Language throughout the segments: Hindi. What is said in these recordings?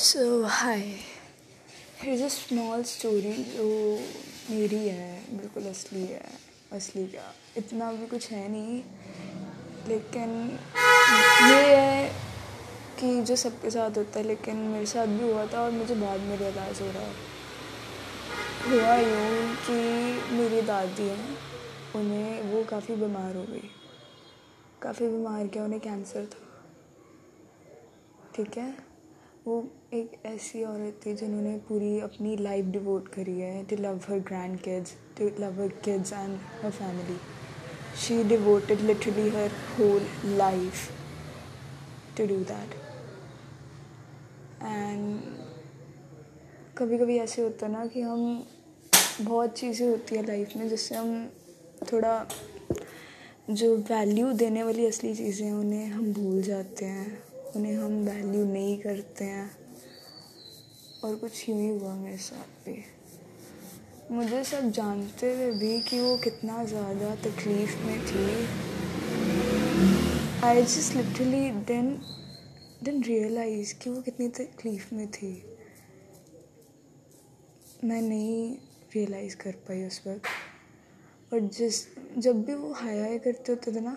So hi here's a small story जो मेरी है, बिल्कुल असली है, असली क्या इतना भी कुछ है नहीं, लेकिन ये है कि जो सबके साथ होता है, लेकिन मेरे साथ भी हुआ था और मुझे बाद में रियलाइज़ हो रहा हुआ यूँ कि मेरी दादी हैं, उन्हें वो काफ़ी बीमार हो गई। काफ़ी बीमार क्या, उन्हें कैंसर था। ठीक है? वो एक ऐसी औरत थी जिन्होंने पूरी अपनी लाइफ डिवोट करी है to love her grand kids to love her kids and her family she devoted literally her whole life to do that and कभी कभी ऐसे होता ना कि हम बहुत चीज़ें होती है लाइफ में जिससे हम थोड़ा जो वैल्यू देने वाली असली चीज़ें हैं, उन्हें हम भूल जाते हैं। उन्हें हम वैल्यू नहीं करते हैं। और कुछ यूँ ही हुआ मेरे साथ भी। मुझे सब जानते हुए भी कि वो कितना ज़्यादा तकलीफ़ में थी। I just literally then then realize कि वो कितनी तकलीफ़ में थी। मैं नहीं रियलाइज़ कर पाई उस वक्त। और जिस, जब भी वो हाई हाई करते होते थे ना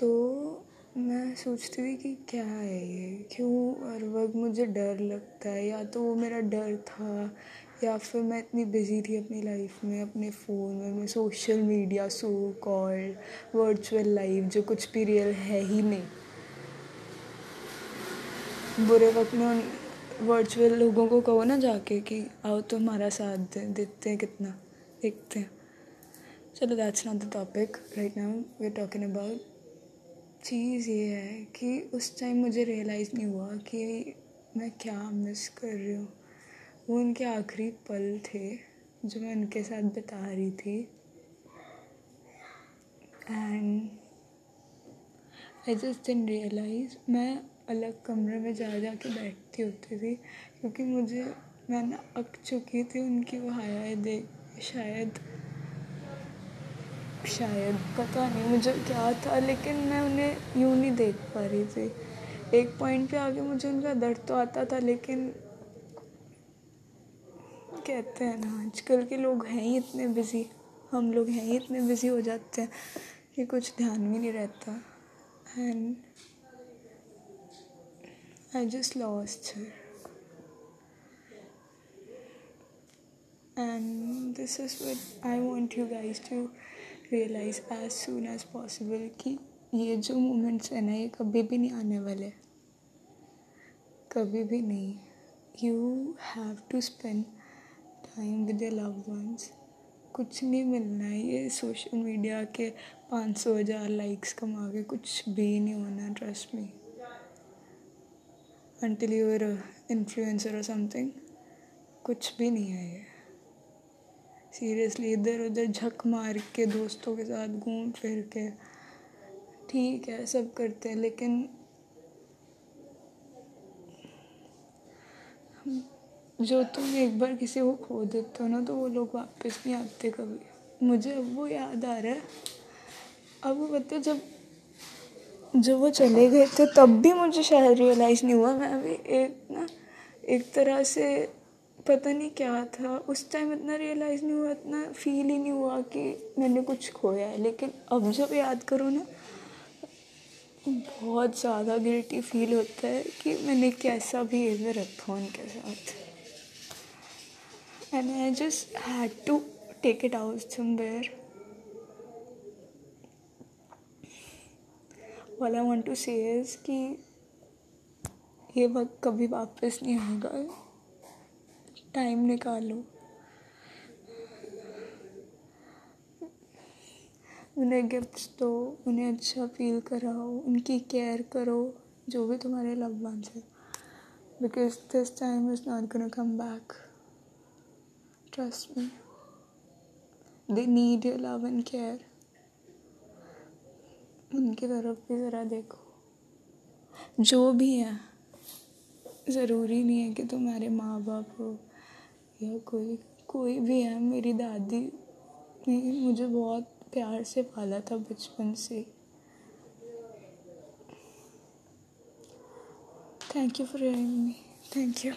तो मैं सोचती थी कि क्या है ये? क्यों? हर वक्त मुझे डर लगता है। या तो वो मेरा डर था, या फिर मैं इतनी बिज़ी थी अपनी लाइफ में, अपने फ़ोन में, अपने social media so call virtual life जो कुछ भी रियल है ही नहीं। बुरे वक्त में वर्चुअल लोगों को कहो ना जाके कि, आओ तो हमारा साथ दें, देखते हैं कितना, देखते हैं। चलो that's not the topic right now we are talking about चीज़ ये है कि उस टाइम मुझे रियलाइज़ नहीं हुआ कि मैं क्या मिस कर रही हूँ। वो उनके आखिरी पल थे जो मैं उनके साथ बता रही थी। And I just then realize मैं अलग कमरे में जा जा के बैठती होती थी, क्योंकि मुझे मैं ना अक चुकी थी उनकी वो हाया देख, शायद शायद, पता नहीं मुझे क्या था, लेकिन मैं उन्हें यूँ नहीं देख पा रही थी। एक पॉइंट पे आके मुझे उनका दर्द तो आता था, लेकिन कहते हैं ना, आजकल के लोग हैं ही इतने बिज़ी हम लोग हैं ही इतने बिज़ी हो जाते हैं कि कुछ ध्यान भी नहीं रहता। And I just lost her and this is what I want you to realize as soon as possible कि ये जो मोमेंट्स है ना, ये कभी भी नहीं आने वाले। कभी भी नहीं। You have to spend time with love ones कुछ नहीं मिलना है। ये सोशल मीडिया के पाँच सौ हज़ार लाइक्स कमा के कुछ भी नहीं होना trust me until you're influencer और समथिंग कुछ भी नहीं है ये। सीरियसली इधर उधर झक मार के दोस्तों के साथ घूम फिर के। ठीक है, सब करते हैं, लेकिन जो तुम एक बार किसी को खो देते हो ना तो वो लोग वापस नहीं आते कभी। मुझे अब वो याद आ रहा है। अब वो बता जब जब वो चले गए थे, तब भी मुझे शायद रियलाइज़ नहीं हुआ। मैं अभी एक ना, एक तरह से पता नहीं क्या था। उस टाइम इतना रियलाइज़ नहीं हुआ, इतना फील ही नहीं हुआ कि मैंने कुछ खोया है। लेकिन अब जब याद करो ना, बहुत ज़्यादा गिल्टी फील होता है कि मैंने कैसा बिहेवियर रखा उनके साथ। And I just had to take it out somewhere all I want to say कि ये वक्त कभी वापस नहीं आएगा। टाइम निकालो। उन्हें गिफ्ट्स दो, उन्हें अच्छा फील कराओ, उनकी केयर करो, जो भी तुम्हारे लव वंस है। Because this time is not gonna come back trust me they need your love and care उनकी तरफ़ भी ज़रा देखो। जो भी है, ज़रूरी नहीं है कि तुम्हारे माँ बाप हो। या कोई कोई भी है, मेरी दादी ने मुझे बहुत प्यार से पाला था बचपन से। Thank you for hearing me thank you